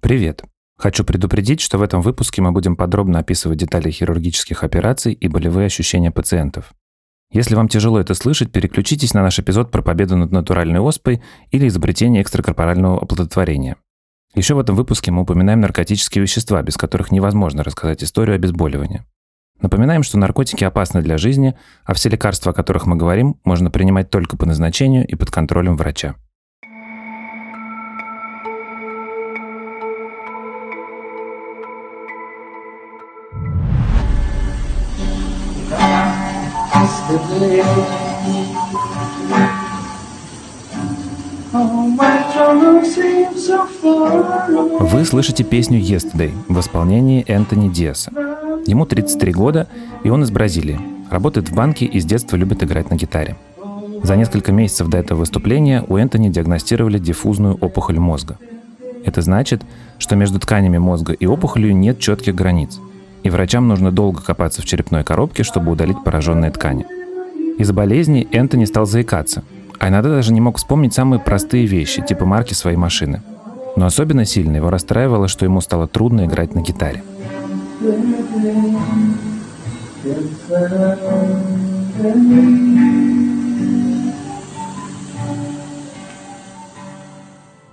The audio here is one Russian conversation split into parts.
Привет! Хочу предупредить, что в этом выпуске мы будем подробно описывать детали хирургических операций и болевые ощущения пациентов. Если вам тяжело это слышать, переключитесь на наш эпизод про победу над натуральной оспой или изобретение экстракорпорального оплодотворения. Еще в этом выпуске мы упоминаем наркотические вещества, без которых невозможно рассказать историю обезболивания. Напоминаем, что наркотики опасны для жизни, а все лекарства, о которых мы говорим, можно принимать только по назначению и под контролем врача. Вы слышите песню «Yesterday» в исполнении Энтони Диаса. Ему 33 года, и он из Бразилии. Работает в банке и с детства любит играть на гитаре. За несколько месяцев до этого выступления у Энтони диагностировали диффузную опухоль мозга. Это значит, что между тканями мозга и опухолью нет четких границ, и врачам нужно долго копаться в черепной коробке, чтобы удалить пораженные ткани – из-за болезни Энтони стал заикаться, а иногда даже не мог вспомнить самые простые вещи, типа марки своей машины. Но особенно сильно его расстраивало, что ему стало трудно играть на гитаре.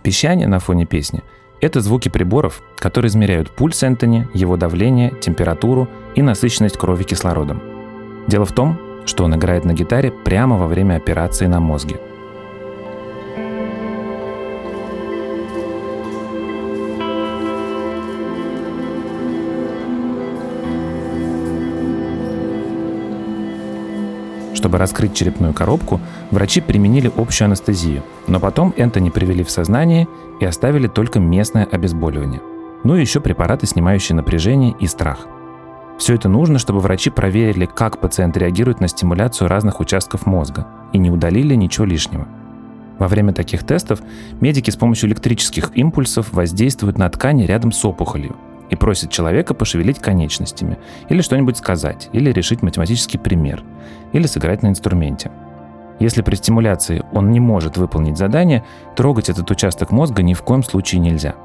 Пищание на фоне песни – это звуки приборов, которые измеряют пульс Энтони, его давление, температуру и насыщенность крови кислородом. Дело в том, что он играет на гитаре прямо во время операции на мозге. Чтобы раскрыть черепную коробку, врачи применили общую анестезию, но потом Энтони привели в сознание и оставили только местное обезболивание. Ну и еще препараты, снимающие напряжение и страх – все это нужно, чтобы врачи проверили, как пациент реагирует на стимуляцию разных участков мозга и не удалили ничего лишнего. Во время таких тестов медики с помощью электрических импульсов воздействуют на ткани рядом с опухолью и просят человека пошевелить конечностями, или что-нибудь сказать, или решить математический пример, или сыграть на инструменте. Если при стимуляции он не может выполнить задание, трогать этот участок мозга ни в коем случае нельзя.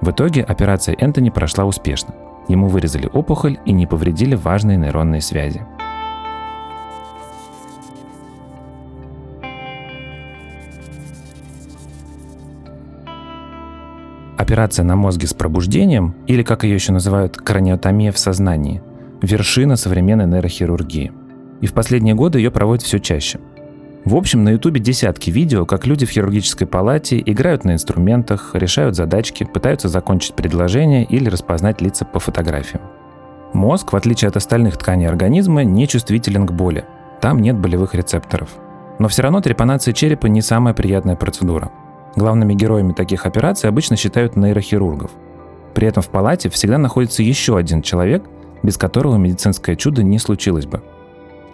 В итоге операция Энтони прошла успешно – Ему вырезали опухоль и не повредили важные нейронные связи. Операция на мозге с пробуждением, или как ее еще называют, краниотомия в сознании, вершина современной нейрохирургии. И в последние годы ее проводят все чаще – в общем, на ютубе десятки видео, как люди в хирургической палате играют на инструментах, решают задачки, пытаются закончить предложение или распознать лица по фотографиям. Мозг, в отличие от остальных тканей организма, не чувствителен к боли. Там нет болевых рецепторов. Но все равно трепанация черепа не самая приятная процедура. Главными героями таких операций обычно считают нейрохирургов. При этом в палате всегда находится еще один человек, без которого медицинское чудо не случилось бы –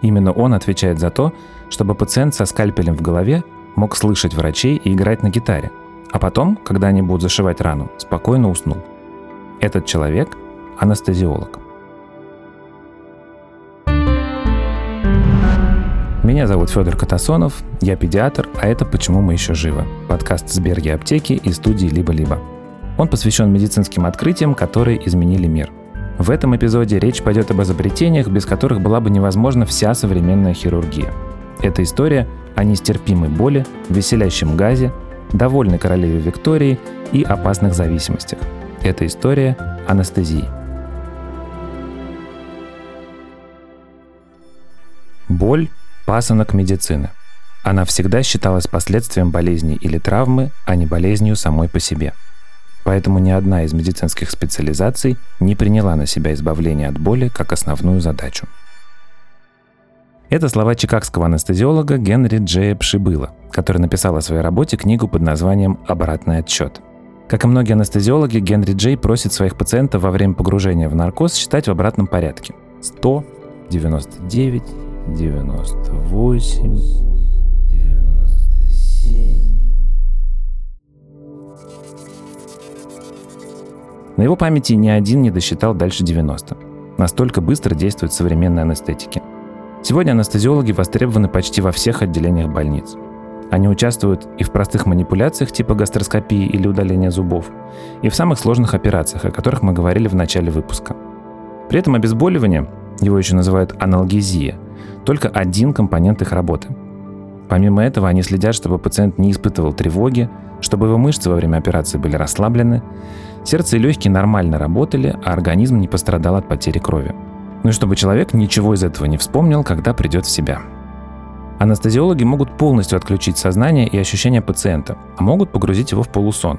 Именно он отвечает за то, чтобы пациент со скальпелем в голове мог слышать врачей и играть на гитаре, а потом, когда они будут зашивать рану, спокойно уснул. Этот человек – анестезиолог. Меня зовут Федор Катасонов, я педиатр, а это «Почему мы еще живы» – подкаст Сберги аптеки и студии «Либо-либо». Он посвящен медицинским открытиям, которые изменили мир – в этом эпизоде речь пойдет об изобретениях, без которых была бы невозможна вся современная хирургия. Это история о нестерпимой боли, веселящем газе, довольной королеве Виктории и опасных зависимостях. Это история анестезии. Боль – пасынок медицины. Она всегда считалась последствием болезни или травмы, а не болезнью самой по себе – Поэтому ни одна из медицинских специализаций не приняла на себя избавление от боли как основную задачу. Это слова чикагского анестезиолога Генри Джея Пшибыла, который написал о своей работе книгу под названием «Обратный отчет». Как и многие анестезиологи, Генри Джей просит своих пациентов во время погружения в наркоз считать в обратном порядке. 100, 99, 98, На его памяти ни один не досчитал дальше 90. Настолько быстро действуют современные анестетики. Сегодня анестезиологи востребованы почти во всех отделениях больниц. Они участвуют и в простых манипуляциях типа гастроскопии или удаления зубов, и в самых сложных операциях, о которых мы говорили в начале выпуска. При этом обезболивание, его еще называют аналгезия, только один компонент их работы. Помимо этого, они следят, чтобы пациент не испытывал тревоги, чтобы его мышцы во время операции были расслаблены, сердце и легкие нормально работали, а организм не пострадал от потери крови. Ну и чтобы человек ничего из этого не вспомнил, когда придет в себя. Анестезиологи могут полностью отключить сознание и ощущения пациента, а могут погрузить его в полусон.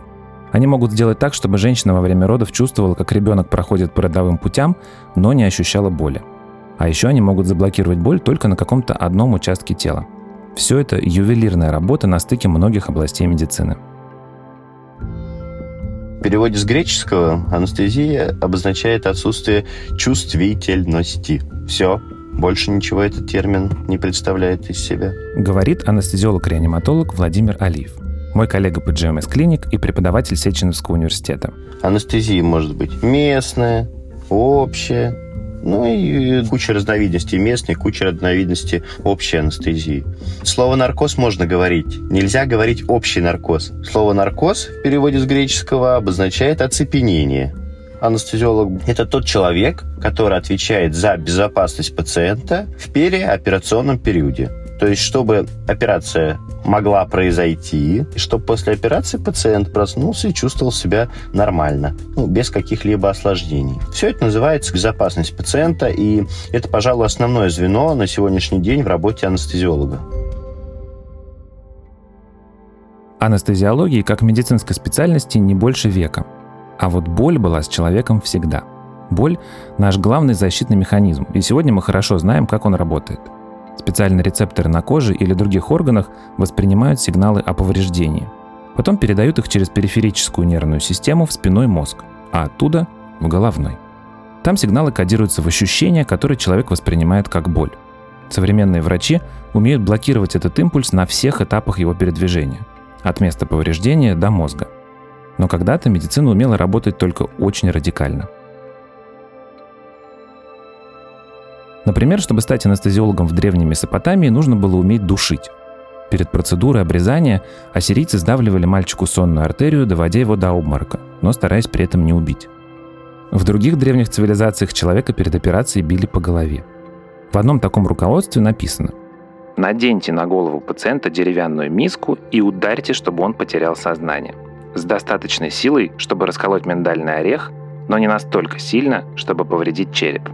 Они могут сделать так, чтобы женщина во время родов чувствовала, как ребенок проходит по родовым путям, но не ощущала боли. А еще они могут заблокировать боль только на каком-то одном участке тела. Все это ювелирная работа на стыке многих областей медицины. В переводе с греческого анестезия обозначает отсутствие чувствительности. Все, больше ничего этот термин не представляет из себя. Говорит анестезиолог-реаниматолог Владимир Алиев. Мой коллега по GMS Clinic и преподаватель Сеченовского университета. Анестезия может быть местная, общая, ну и куча разновидностей местной, куча разновидностей общей анестезии. Слово наркоз можно говорить. Нельзя говорить общий наркоз. Слово наркоз в переводе с греческого обозначает оцепенение анестезиолог – это тот человек, который отвечает за безопасность пациента в переоперационном периоде. То есть, чтобы операция могла произойти, и чтобы после операции пациент проснулся и чувствовал себя нормально, ну, без каких-либо осложнений. Все это называется безопасность пациента, и это, пожалуй, основное звено на сегодняшний день в работе анестезиолога. Анестезиологии как медицинской специальности не больше века – а вот боль была с человеком всегда. Боль – наш главный защитный механизм, и сегодня мы хорошо знаем, как он работает. Специальные рецепторы на коже или других органах воспринимают сигналы о повреждении. Потом передают их через периферическую нервную систему в спиной мозг, а оттуда – в головной. Там сигналы кодируются в ощущения, которые человек воспринимает как боль. Современные врачи умеют блокировать этот импульс на всех этапах его передвижения, от места повреждения до мозга – но когда-то медицина умела работать только очень радикально. Например, чтобы стать анестезиологом в древней Месопотамии, нужно было уметь душить. Перед процедурой обрезания ассирийцы сдавливали мальчику сонную артерию, доводя его до обморока, но стараясь при этом не убить. В других древних цивилизациях человека перед операцией били по голове. В одном таком руководстве написано «Наденьте на голову пациента деревянную миску и ударьте, чтобы он потерял сознание с достаточной силой, чтобы расколоть миндальный орех, но не настолько сильно, чтобы повредить череп.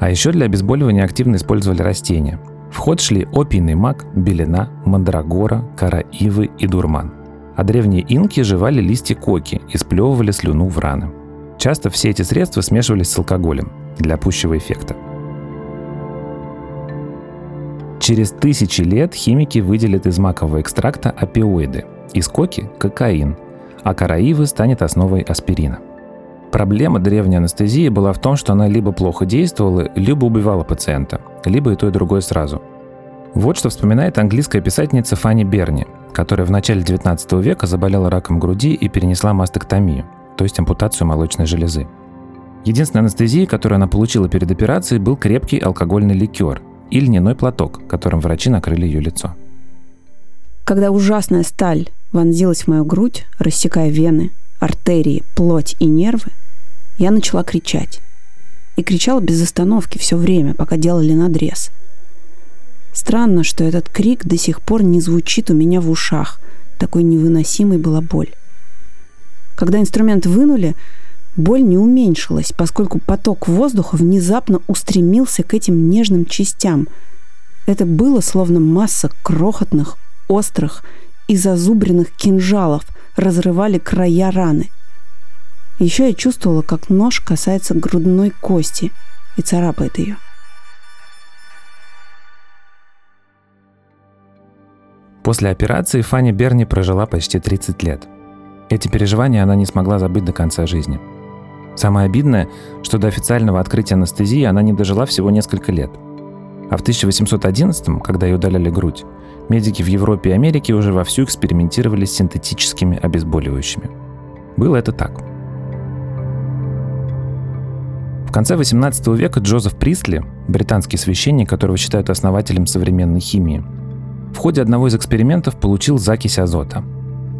А еще для обезболивания активно использовали растения. В ход шли опийный мак, белина, мандрагора, кора ивы и дурман. А древние инки жевали листья коки и сплевывали слюну в раны. Часто все эти средства смешивались с алкоголем для пущего эффекта. Через тысячи лет химики выделят из макового экстракта опиоиды, из коки – кокаин, а караивы станет основой аспирина. Проблема древней анестезии была в том, что она либо плохо действовала, либо убивала пациента, либо и то, и другое сразу. Вот что вспоминает английская писательница Фанни Берни, которая в начале 19 века заболела раком груди и перенесла мастектомию, то есть ампутацию молочной железы. Единственной анестезией, которую она получила перед операцией, был крепкий алкогольный ликер и льняной платок, которым врачи накрыли ее лицо. Когда ужасная сталь вонзилась в мою грудь, рассекая вены, артерии, плоть и нервы, я начала кричать. И кричала без остановки все время, пока делали надрез. Странно, что этот крик до сих пор не звучит у меня в ушах. Такой невыносимой была боль. Когда инструмент вынули, боль не уменьшилась, поскольку поток воздуха внезапно устремился к этим нежным частям. Это было словно масса крохотных, острых и зазубренных кинжалов разрывали края раны. Еще я чувствовала, как нож касается грудной кости и царапает ее. После операции Фанни Берни прожила почти 30 лет. Эти переживания она не смогла забыть до конца жизни. Самое обидное, что до официального открытия анестезии она не дожила всего несколько лет. А в 1811, когда ей удаляли грудь, медики в Европе и Америке уже вовсю экспериментировали с синтетическими обезболивающими. Было это так. В конце 18 века Джозеф Присли, британский священник, которого считают основателем современной химии, В ходе одного из экспериментов получил закись азота.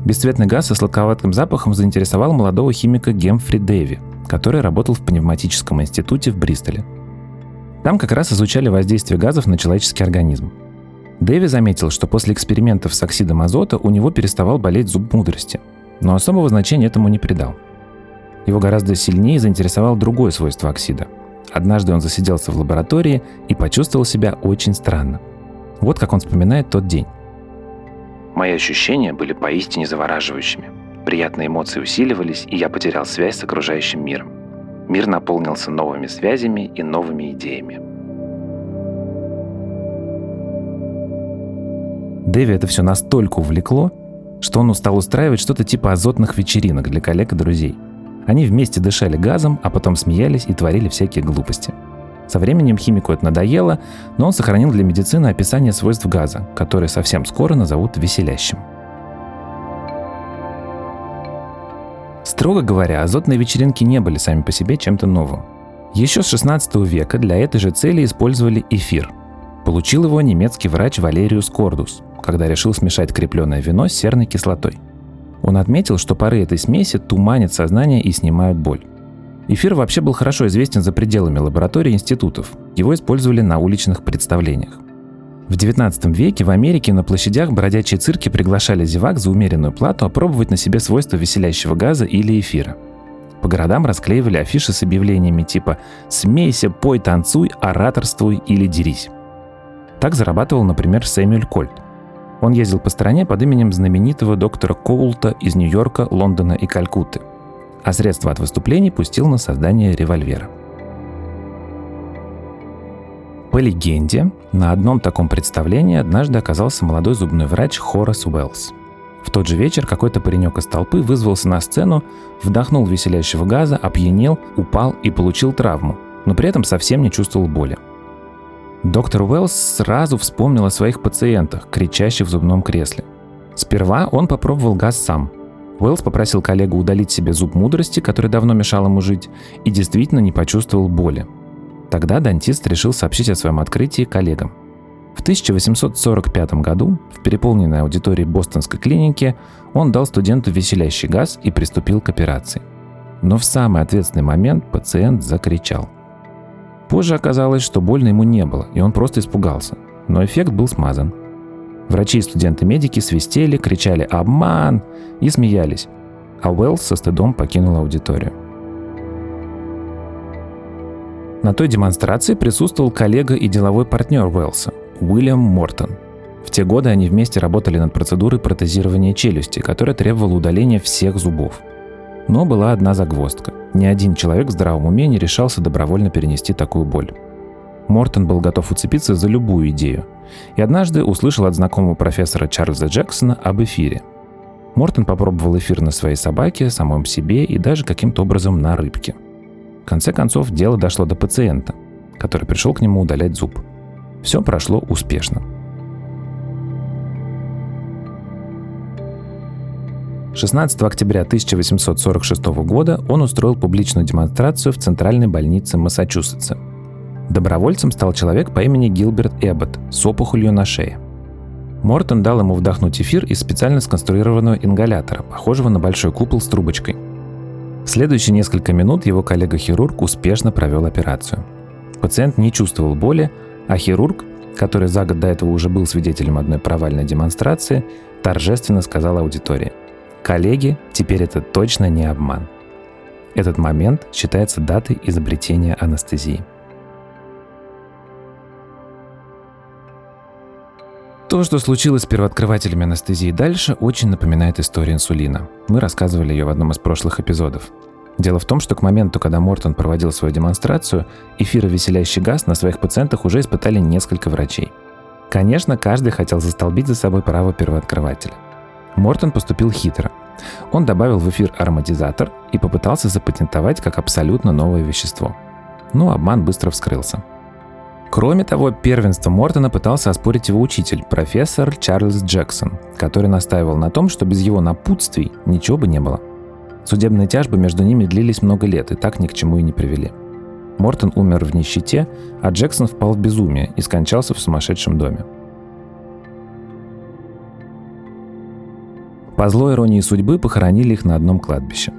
Бесцветный газ со сладковатым запахом заинтересовал молодого химика Гемфри Дэви, который работал в пневматическом институте в Бристоле. Там как раз изучали воздействие газов на человеческий организм. Дэви заметил, что после экспериментов с оксидом азота у него переставал болеть зуб мудрости, но особого значения этому не придал. Его гораздо сильнее заинтересовало другое свойство оксида. Однажды он засиделся в лаборатории и почувствовал себя очень странно. Вот как он вспоминает тот день. Мои ощущения были поистине завораживающими. Приятные эмоции усиливались, и я потерял связь с окружающим миром. Мир наполнился новыми связями и новыми идеями. Дэви это все настолько увлекло, что он устал устраивать что-то типа азотных вечеринок для коллег и друзей. Они вместе дышали газом, а потом смеялись и творили всякие глупости. Со временем химику это надоело, но он сохранил для медицины описание свойств газа, которые совсем скоро назовут веселящим. Строго говоря, азотные вечеринки не были сами по себе чем-то новым. Еще с 16 века для этой же цели использовали эфир. Получил его немецкий врач Валериус Кордус, когда решил смешать крепленное вино с серной кислотой. Он отметил, что пары этой смеси туманят сознание и снимают боль. Эфир вообще был хорошо известен за пределами лабораторий и институтов. Его использовали на уличных представлениях. В XIX веке в Америке на площадях бродячие цирки приглашали зевак за умеренную плату опробовать на себе свойства веселящего газа или эфира. По городам расклеивали афиши с объявлениями типа «Смейся, пой, танцуй, ораторствуй или дерись». Так зарабатывал, например, Сэмюэль Кольт – он ездил по стране под именем знаменитого доктора Коулта из Нью-Йорка, Лондона и Калькутты, а средства от выступлений пустил на создание револьвера. По легенде, на одном таком представлении однажды оказался молодой зубной врач Хорас Уэллс. В тот же вечер какой-то паренек из толпы вызвался на сцену, вдохнул веселящего газа, опьянел, упал и получил травму, но при этом совсем не чувствовал боли. Доктор Уэллс сразу вспомнил о своих пациентах, кричащих в зубном кресле. Сперва он попробовал газ сам. Уэллс попросил коллегу удалить себе зуб мудрости, который давно мешал ему жить, и действительно не почувствовал боли. Тогда дантист решил сообщить о своем открытии коллегам. В 1845 году в переполненной аудитории бостонской клиники он дал студенту веселящий газ и приступил к операции. Но в самый ответственный момент пациент закричал – Позже оказалось, что больно ему не было, и он просто испугался. Но эффект был смазан. Врачи и студенты-медики свистели, кричали «Обман!» и смеялись. А Уэллс со стыдом покинул аудиторию. На той демонстрации присутствовал коллега и деловой партнер Уэллса – Уильям Мортон. В те годы они вместе работали над процедурой протезирования челюсти, которая требовала удаления всех зубов. Но была одна загвоздка. Ни один человек в здравом уме не решался добровольно перенести такую боль. Мортон был готов уцепиться за любую идею. И однажды услышал от знакомого профессора Чарльза Джексона об эфире. Мортон попробовал эфир на своей собаке, самом себе и даже каким-то образом на рыбке. В конце концов, дело дошло до пациента, который пришел к нему удалять зуб. Все прошло успешно. 16 октября 1846 года он устроил публичную демонстрацию в Центральной больнице Массачусетса. Добровольцем стал человек по имени Гилберт Эббот с опухолью на шее. Мортон дал ему вдохнуть эфир из специально сконструированного ингалятора, похожего на большой купол с трубочкой. В следующие несколько минут его коллега-хирург успешно провел операцию. Пациент не чувствовал боли, а хирург, который за год до этого уже был свидетелем одной провальной демонстрации, торжественно сказал аудитории – Коллеги, теперь это точно не обман. Этот момент считается датой изобретения анестезии. То, что случилось с первооткрывателями анестезии дальше, очень напоминает историю инсулина. Мы рассказывали ее в одном из прошлых эпизодов. Дело в том, что к моменту, когда Мортон проводил свою демонстрацию, эфировеселящий газ на своих пациентах уже испытали несколько врачей. Конечно, каждый хотел застолбить за собой право первооткрывателя – Мортон поступил хитро. Он добавил в эфир ароматизатор и попытался запатентовать как абсолютно новое вещество. Но обман быстро вскрылся. Кроме того, первенство Мортона пытался оспорить его учитель, профессор Чарльз Джексон, который настаивал на том, что без его напутствий ничего бы не было. Судебные тяжбы между ними длились много лет и так ни к чему и не привели. Мортон умер в нищете, а Джексон впал в безумие и скончался в сумасшедшем доме. По злой иронии судьбы похоронили их на одном кладбище.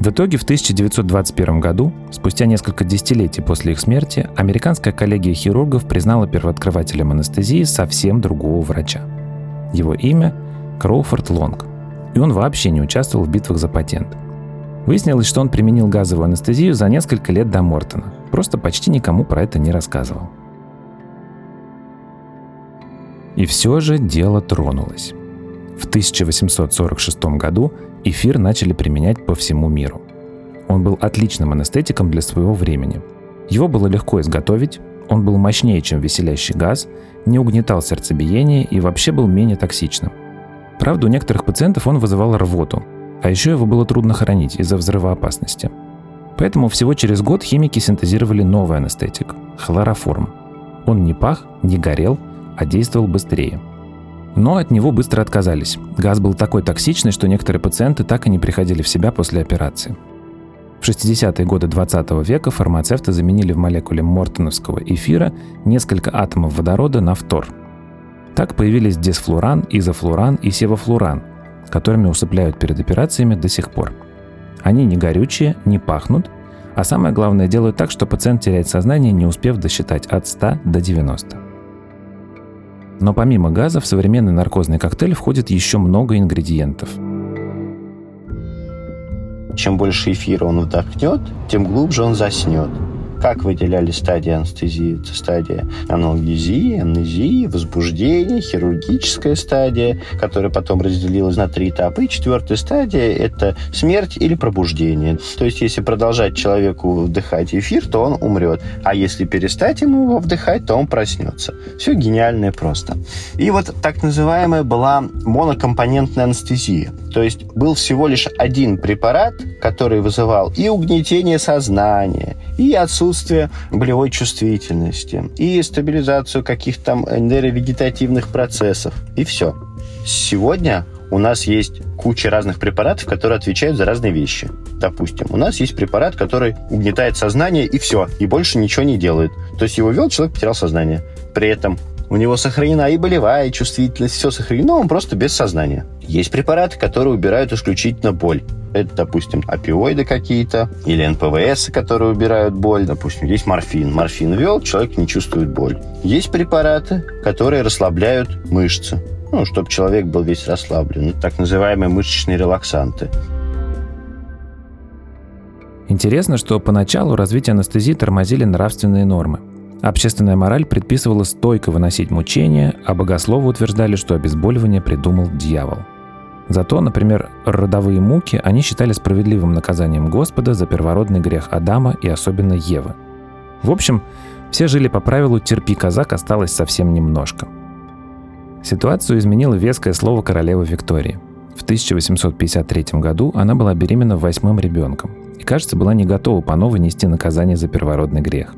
В итоге в 1921 году, спустя несколько десятилетий после их смерти, американская коллегия хирургов признала первооткрывателем анестезии совсем другого врача. Его имя – Кроуфорд Лонг, и он вообще не участвовал в битвах за патент. Выяснилось, что он применил газовую анестезию за несколько лет до Мортона, просто почти никому про это не рассказывал. И все же дело тронулось. В 1846 году эфир начали применять по всему миру. Он был отличным анестетиком для своего времени. Его было легко изготовить, он был мощнее, чем веселящий газ, не угнетал сердцебиение и вообще был менее токсичным. Правда, у некоторых пациентов он вызывал рвоту, а еще его было трудно хранить из-за взрывоопасности. Поэтому всего через год химики синтезировали новый анестетик – хлороформ. Он не пах, не горел, а действовал быстрее – но от него быстро отказались. Газ был такой токсичный, что некоторые пациенты так и не приходили в себя после операции. В 60-е годы 20 века фармацевты заменили в молекуле мортоновского эфира несколько атомов водорода на фтор. Так появились дисфлуран, изофлуран и севофлуран, которыми усыпляют перед операциями до сих пор. Они не горючие, не пахнут, а самое главное делают так, что пациент теряет сознание, не успев досчитать от 100 до 90. Но помимо газа в современный наркозный коктейль входит еще много ингредиентов. Чем больше эфира он вдохнет, тем глубже он заснет. Как выделяли стадии анестезии? Это стадия аналгезии, амнезии, возбуждения, хирургическая стадия, которая потом разделилась на три этапа. И четвертая стадия – это смерть или пробуждение. То есть, если продолжать человеку вдыхать эфир, то он умрет. А если перестать ему его вдыхать, то он проснется. Все гениальное просто. И вот так называемая была монокомпонентная анестезия. То есть был всего лишь один препарат, который вызывал и угнетение сознания, и отсутствие болевой чувствительности, и стабилизацию каких-то там нейровегетативных процессов, и все. Сегодня у нас есть куча разных препаратов, которые отвечают за разные вещи. Допустим, у нас есть препарат, который угнетает сознание, и все, и больше ничего не делает. То есть его ввел, человек потерял сознание. При этом у него сохранена и болевая чувствительность, все сохранено, он просто без сознания. Есть препараты, которые убирают исключительно боль. Это, допустим, опиоиды какие-то или НПВС, которые убирают боль. Допустим, есть морфин. Морфин ввел, человек не чувствует боль. Есть препараты, которые расслабляют мышцы. Ну, чтобы человек был весь расслаблен. Так называемые мышечные релаксанты. Интересно, что поначалу развитие анестезии тормозили нравственные нормы. Общественная мораль предписывала стойко выносить мучения, а богословы утверждали, что обезболивание придумал дьявол – Зато, например, родовые муки они считали справедливым наказанием Господа за первородный грех Адама и особенно Евы. В общем, все жили по правилу «терпи, казак, осталось совсем немножко». Ситуацию изменило веское слово королевы Виктории. В 1853 году она была беременна восьмым ребенком и, кажется, была не готова по новой нести наказание за первородный грех.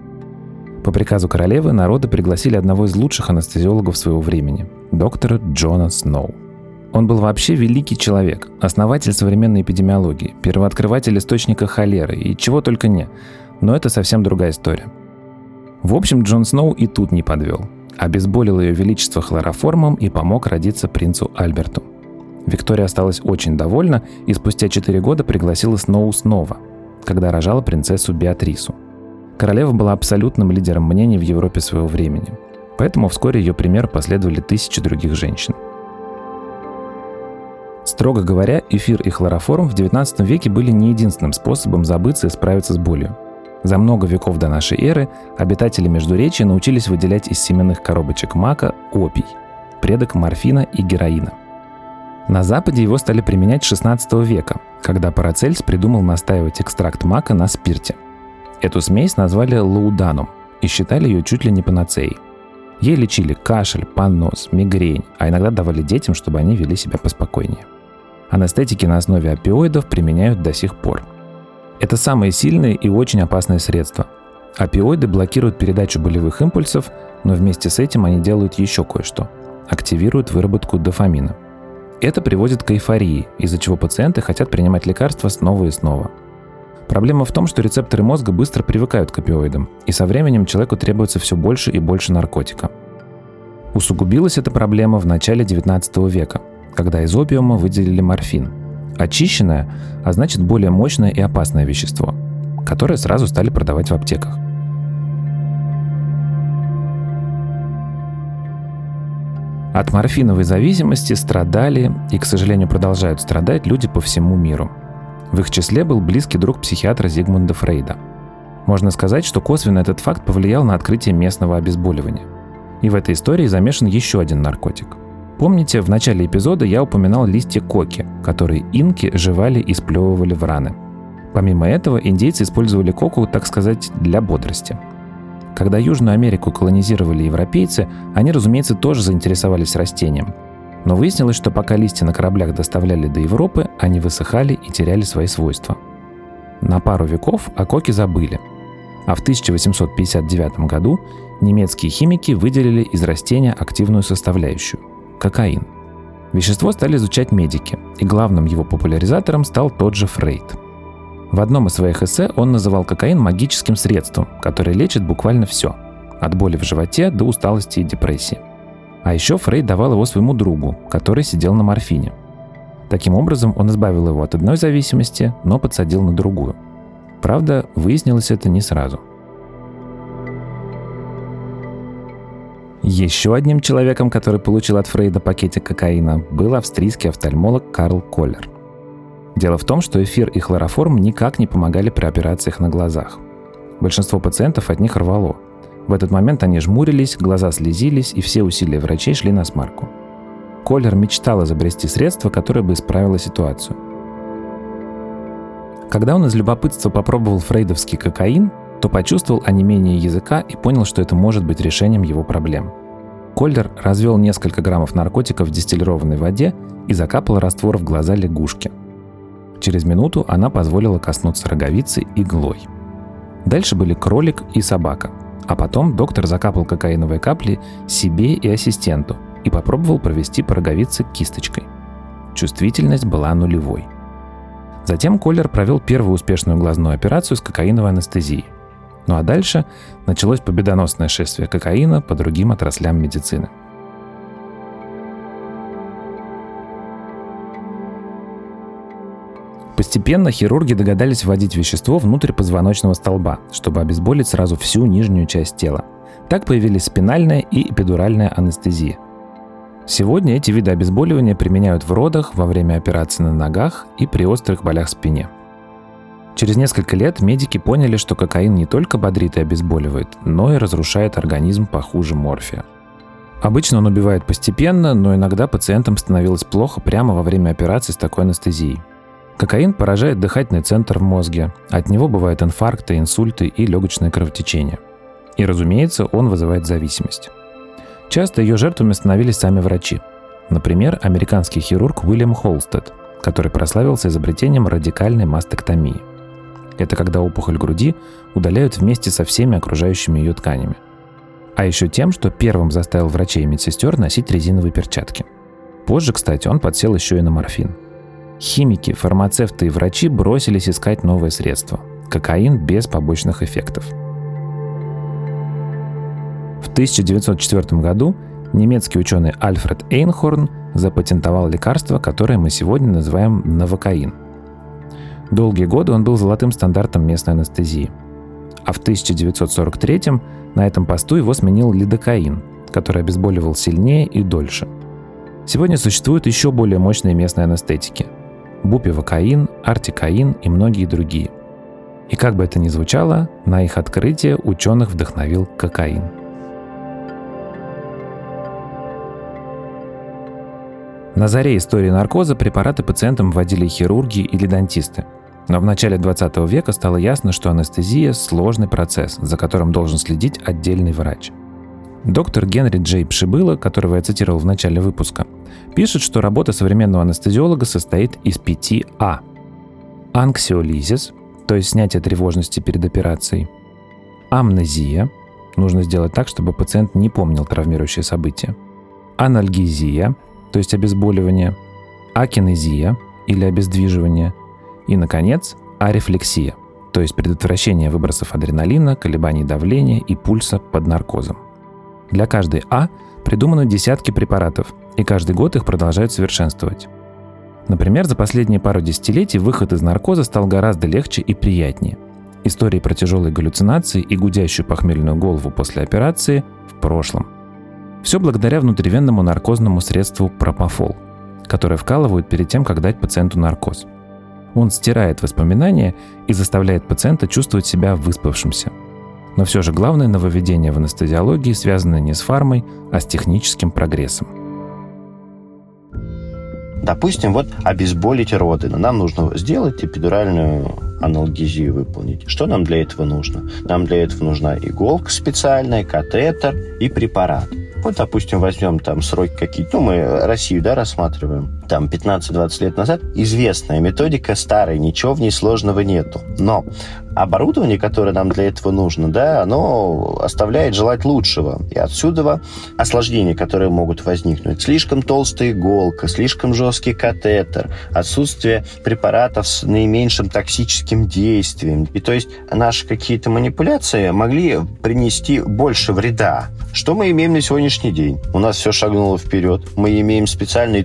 По приказу королевы народы пригласили одного из лучших анестезиологов своего времени – доктора Джона Сноу. Он был вообще великий человек, основатель современной эпидемиологии, первооткрыватель источника холеры и чего только не. Но это совсем другая история. В общем, Джон Сноу и тут не подвел. Обезболил ее величество хлороформом и помог родиться принцу Альберту. Виктория осталась очень довольна и спустя 4 года пригласила Сноу снова, когда рожала принцессу Беатрису. Королева была абсолютным лидером мнений в Европе своего времени, поэтому вскоре ее примеру последовали тысячи других женщин – Строго говоря, эфир и хлороформ в 19 веке были не единственным способом забыться и справиться с болью. За много веков до нашей эры обитатели Междуречия научились выделять из семенных коробочек мака опий, предок морфина и героина. На Западе его стали применять с 16 века, когда Парацельс придумал настаивать экстракт мака на спирте. Эту смесь назвали лауданом и считали ее чуть ли не панацеей. Ей лечили кашель, понос, мигрень, а иногда давали детям, чтобы они вели себя поспокойнее. Анестетики на основе опиоидов применяют до сих пор. Это самые сильные и очень опасные средства. Опиоиды блокируют передачу болевых импульсов, но вместе с этим они делают еще кое-что. Активируют выработку дофамина. Это приводит к эйфории, из-за чего пациенты хотят принимать лекарства снова и снова. Проблема в том, что рецепторы мозга быстро привыкают к опиоидам, и со временем человеку требуется все больше и больше наркотика. Усугубилась эта проблема в начале 19 века, когда из опиума выделили морфин. Очищенное, а значит более мощное и опасное вещество, которое сразу стали продавать в аптеках. От морфиновой зависимости страдали и, к сожалению, продолжают страдать люди по всему миру. В их числе был близкий друг психиатра Зигмунда Фрейда. Можно сказать, что косвенно этот факт повлиял на открытие местного обезболивания. И в этой истории замешан еще один наркотик. Помните, в начале эпизода я упоминал листья коки, которые инки жевали и сплевывали в раны. Помимо этого, индейцы использовали коку, так сказать, для бодрости – когда Южную Америку колонизировали европейцы, они, разумеется, тоже заинтересовались растением. Но выяснилось, что пока листья на кораблях доставляли до Европы, они высыхали и теряли свои свойства. На пару веков о забыли. А в 1859 году немецкие химики выделили из растения активную составляющую – кокаин. Вещество стали изучать медики, и главным его популяризатором стал тот же Фрейд – в одном из своих эссе он называл кокаин магическим средством, которое лечит буквально все. От боли в животе до усталости и депрессии. А еще Фрейд давал его своему другу, который сидел на морфине. Таким образом, он избавил его от одной зависимости, но подсадил на другую. Правда, выяснилось это не сразу. Еще одним человеком, который получил от Фрейда пакетик кокаина, был австрийский офтальмолог Карл Коллер – Дело в том, что эфир и хлороформ никак не помогали при операциях на глазах. Большинство пациентов от них рвало. В этот момент они жмурились, глаза слезились, и все усилия врачей шли на смарку. Коллер мечтал изобрести средство, которое бы исправило ситуацию. Когда он из любопытства попробовал фрейдовский кокаин, то почувствовал онемение языка и понял, что это может быть решением его проблем. Коллер развел несколько граммов наркотиков в дистиллированной воде и закапал раствор в глаза лягушки – Через минуту она позволила коснуться роговицы иглой. Дальше были кролик и собака. А потом доктор закапал кокаиновые капли себе и ассистенту и попробовал провести по роговице кисточкой. Чувствительность была нулевой. Затем Коллер провел первую успешную глазную операцию с кокаиновой анестезией. Ну а дальше началось победоносное шествие кокаина по другим отраслям медицины – Постепенно хирурги догадались вводить вещество внутрь позвоночного столба, чтобы обезболить сразу всю нижнюю часть тела. Так появились спинальная и эпидуральная анестезия. Сегодня эти виды обезболивания применяют в родах, во время операций на ногах и при острых болях спине. Через несколько лет медики поняли, что кокаин не только бодрит и обезболивает, но и разрушает организм похуже морфия. Обычно он убивает постепенно, но иногда пациентам становилось плохо прямо во время операции с такой анестезией. Кокаин поражает дыхательный центр в мозге. От него бывают инфаркты, инсульты и легочное кровотечение. И, разумеется, он вызывает зависимость. Часто ее жертвами становились сами врачи. Например, американский хирург Уильям Холстед, который прославился изобретением радикальной мастектомии. Это когда опухоль груди удаляют вместе со всеми окружающими ее тканями. А еще тем, что первым заставил врачей и медсестер носить резиновые перчатки. Позже, кстати, он подсел еще и на морфин – Химики, фармацевты и врачи бросились искать новые средства. Кокаин без побочных эффектов. В 1904 году немецкий ученый Альфред Эйнхорн запатентовал лекарство, которое мы сегодня называем новокаин. Долгие годы он был золотым стандартом местной анестезии. А в 1943 на этом посту его сменил лидокаин, который обезболивал сильнее и дольше. Сегодня существуют еще более мощные местные анестетики – бупивокаин, артикаин и многие другие. И как бы это ни звучало, на их открытие ученых вдохновил кокаин. На заре истории наркоза препараты пациентам вводили хирурги или дантисты. Но в начале 20 века стало ясно, что анестезия – сложный процесс, за которым должен следить отдельный врач – Доктор Генри Джей Пшибыла, которого я цитировал в начале выпуска, пишет, что работа современного анестезиолога состоит из пяти А. Анксиолизис, то есть снятие тревожности перед операцией. Амнезия, нужно сделать так, чтобы пациент не помнил травмирующее событие. Анальгезия, то есть обезболивание. Акинезия или обездвиживание. И, наконец, арефлексия, то есть предотвращение выбросов адреналина, колебаний давления и пульса под наркозом. Для каждой А придуманы десятки препаратов, и каждый год их продолжают совершенствовать. Например, за последние пару десятилетий выход из наркоза стал гораздо легче и приятнее. Истории про тяжелые галлюцинации и гудящую похмельную голову после операции в прошлом. Все благодаря внутривенному наркозному средству пропофол, которое вкалывают перед тем, как дать пациенту наркоз. Он стирает воспоминания и заставляет пациента чувствовать себя выспавшимся. Но все же главное нововведение в анестезиологии связано не с фармой, а с техническим прогрессом. Допустим, вот обезболить роды. Нам нужно сделать эпидуральную аналгезию выполнить. Что нам для этого нужно? Нам для этого нужна иголка специальная, катетер и препарат. Вот, допустим, возьмем там сроки какие-то, ну, мы Россию, да, рассматриваем, там 15-20 лет назад, известная методика старая, ничего в ней сложного нету. Но оборудование, которое нам для этого нужно, да, оно оставляет желать лучшего. И отсюда осложнения, которые могут возникнуть. Слишком толстая иголка, слишком жесткий катетер, отсутствие препаратов с наименьшим токсическим действием. И то есть наши какие-то манипуляции могли принести больше вреда. Что мы имеем на сегодняшний день? У нас все шагнуло вперед. Мы имеем специальные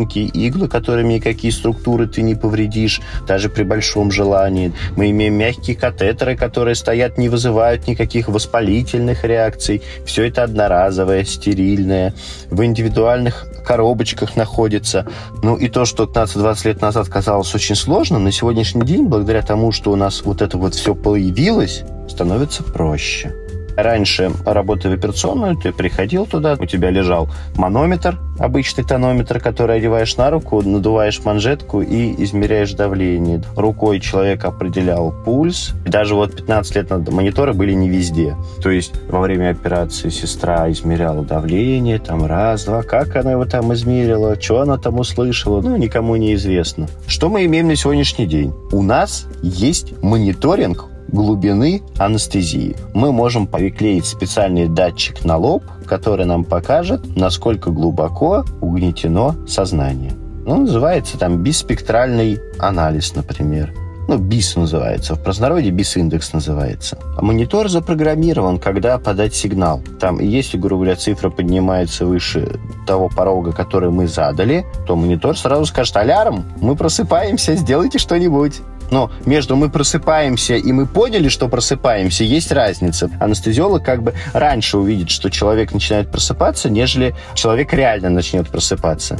тонкие-тонкие иглы, которыми никакие структуры ты не повредишь, даже при большом желании. Мы имеем мягкие катетеры, которые стоят, не вызывают никаких воспалительных реакций. Все это одноразовое, стерильное, в индивидуальных коробочках находится. Ну и то, что 15-20 лет назад казалось очень сложным, на сегодняшний день, благодаря тому, что у нас вот это вот все появилось, становится проще. Раньше, работая в операционную, ты приходил туда, у тебя лежал манометр, обычный тонометр, который одеваешь на руку, надуваешь манжетку и измеряешь давление. Рукой человек определял пульс. Даже вот 15 лет назад мониторы были не везде. То есть во время операции сестра измеряла давление, там раз, два, как она его там измерила, что она там услышала, ну, никому не известно. Что мы имеем на сегодняшний день? У нас есть мониторинг глубины анестезии. Мы можем приклеить специальный датчик на лоб, который нам покажет, насколько глубоко угнетено сознание. Ну, называется там биспектральный анализ, например. Ну, БИС называется. В простонародье БИС-индекс называется. А монитор запрограммирован, когда подать сигнал. Там, если, грубо говоря, цифра поднимается выше того порога, который мы задали, то монитор сразу скажет «Алярм! Мы просыпаемся, сделайте что-нибудь!» Но между мы просыпаемся и мы поняли, что просыпаемся, есть разница. Анестезиолог как бы раньше увидит, что человек начинает просыпаться, нежели человек реально начнет просыпаться.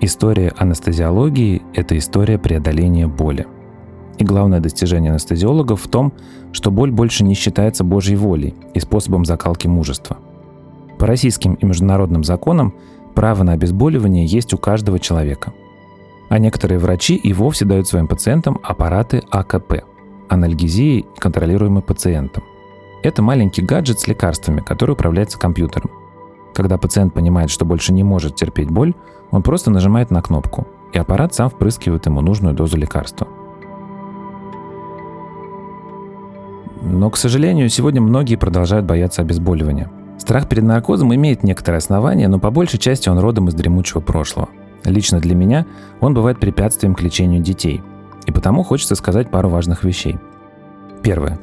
История анестезиологии – это история преодоления боли. И главное достижение анестезиологов в том, что боль больше не считается Божьей волей и способом закалки мужества. По российским и международным законам Право на обезболивание есть у каждого человека. А некоторые врачи и вовсе дают своим пациентам аппараты АКП – анальгезии, контролируемой пациентом. Это маленький гаджет с лекарствами, который управляется компьютером. Когда пациент понимает, что больше не может терпеть боль, он просто нажимает на кнопку, и аппарат сам впрыскивает ему нужную дозу лекарства. Но, к сожалению, сегодня многие продолжают бояться обезболивания – Страх перед наркозом имеет некоторые основания, но по большей части он родом из дремучего прошлого. Лично для меня он бывает препятствием к лечению детей. И потому хочется сказать пару важных вещей. Первое.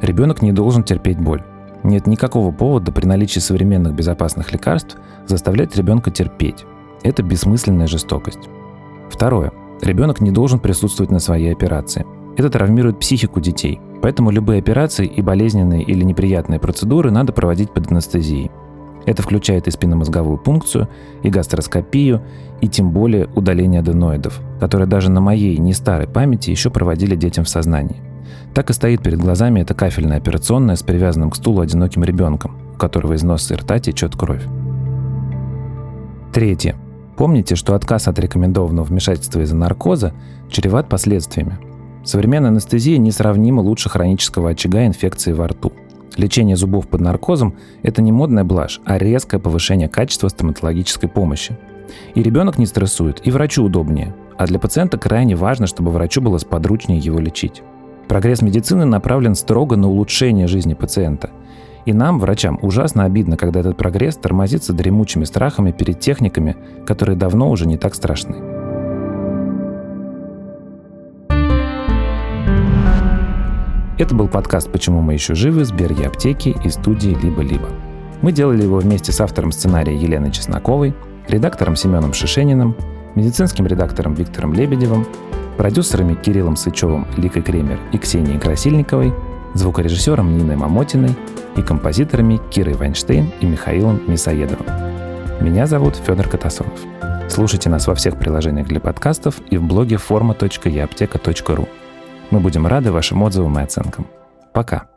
Ребенок не должен терпеть боль. Нет никакого повода при наличии современных безопасных лекарств заставлять ребенка терпеть. Это бессмысленная жестокость. Второе. Ребенок не должен присутствовать на своей операции. Это травмирует психику детей – Поэтому любые операции и болезненные или неприятные процедуры надо проводить под анестезией. Это включает и спинномозговую пункцию, и гастроскопию, и тем более удаление аденоидов, которые даже на моей не старой памяти еще проводили детям в сознании. Так и стоит перед глазами эта кафельная операционная с привязанным к стулу одиноким ребенком, у которого из носа и рта течет кровь. Третье. Помните, что отказ от рекомендованного вмешательства из-за наркоза чреват последствиями – Современная анестезия несравнимо лучше хронического очага инфекции во рту. Лечение зубов под наркозом – это не модная блажь, а резкое повышение качества стоматологической помощи. И ребенок не стрессует, и врачу удобнее. А для пациента крайне важно, чтобы врачу было сподручнее его лечить. Прогресс медицины направлен строго на улучшение жизни пациента. И нам, врачам, ужасно обидно, когда этот прогресс тормозится дремучими страхами перед техниками, которые давно уже не так страшны. Это был подкаст «Почему мы еще живы» с Берги Аптеки и студии «Либо-либо». Мы делали его вместе с автором сценария Еленой Чесноковой, редактором Семеном Шишениным, медицинским редактором Виктором Лебедевым, продюсерами Кириллом Сычевым, Ликой Кремер и Ксенией Красильниковой, звукорежиссером Ниной Мамотиной и композиторами Кирой Вайнштейн и Михаилом Мисоедовым. Меня зовут Федор Катасонов. Слушайте нас во всех приложениях для подкастов и в блоге forma.eapteka.ru. Мы будем рады вашим отзывам и оценкам. Пока!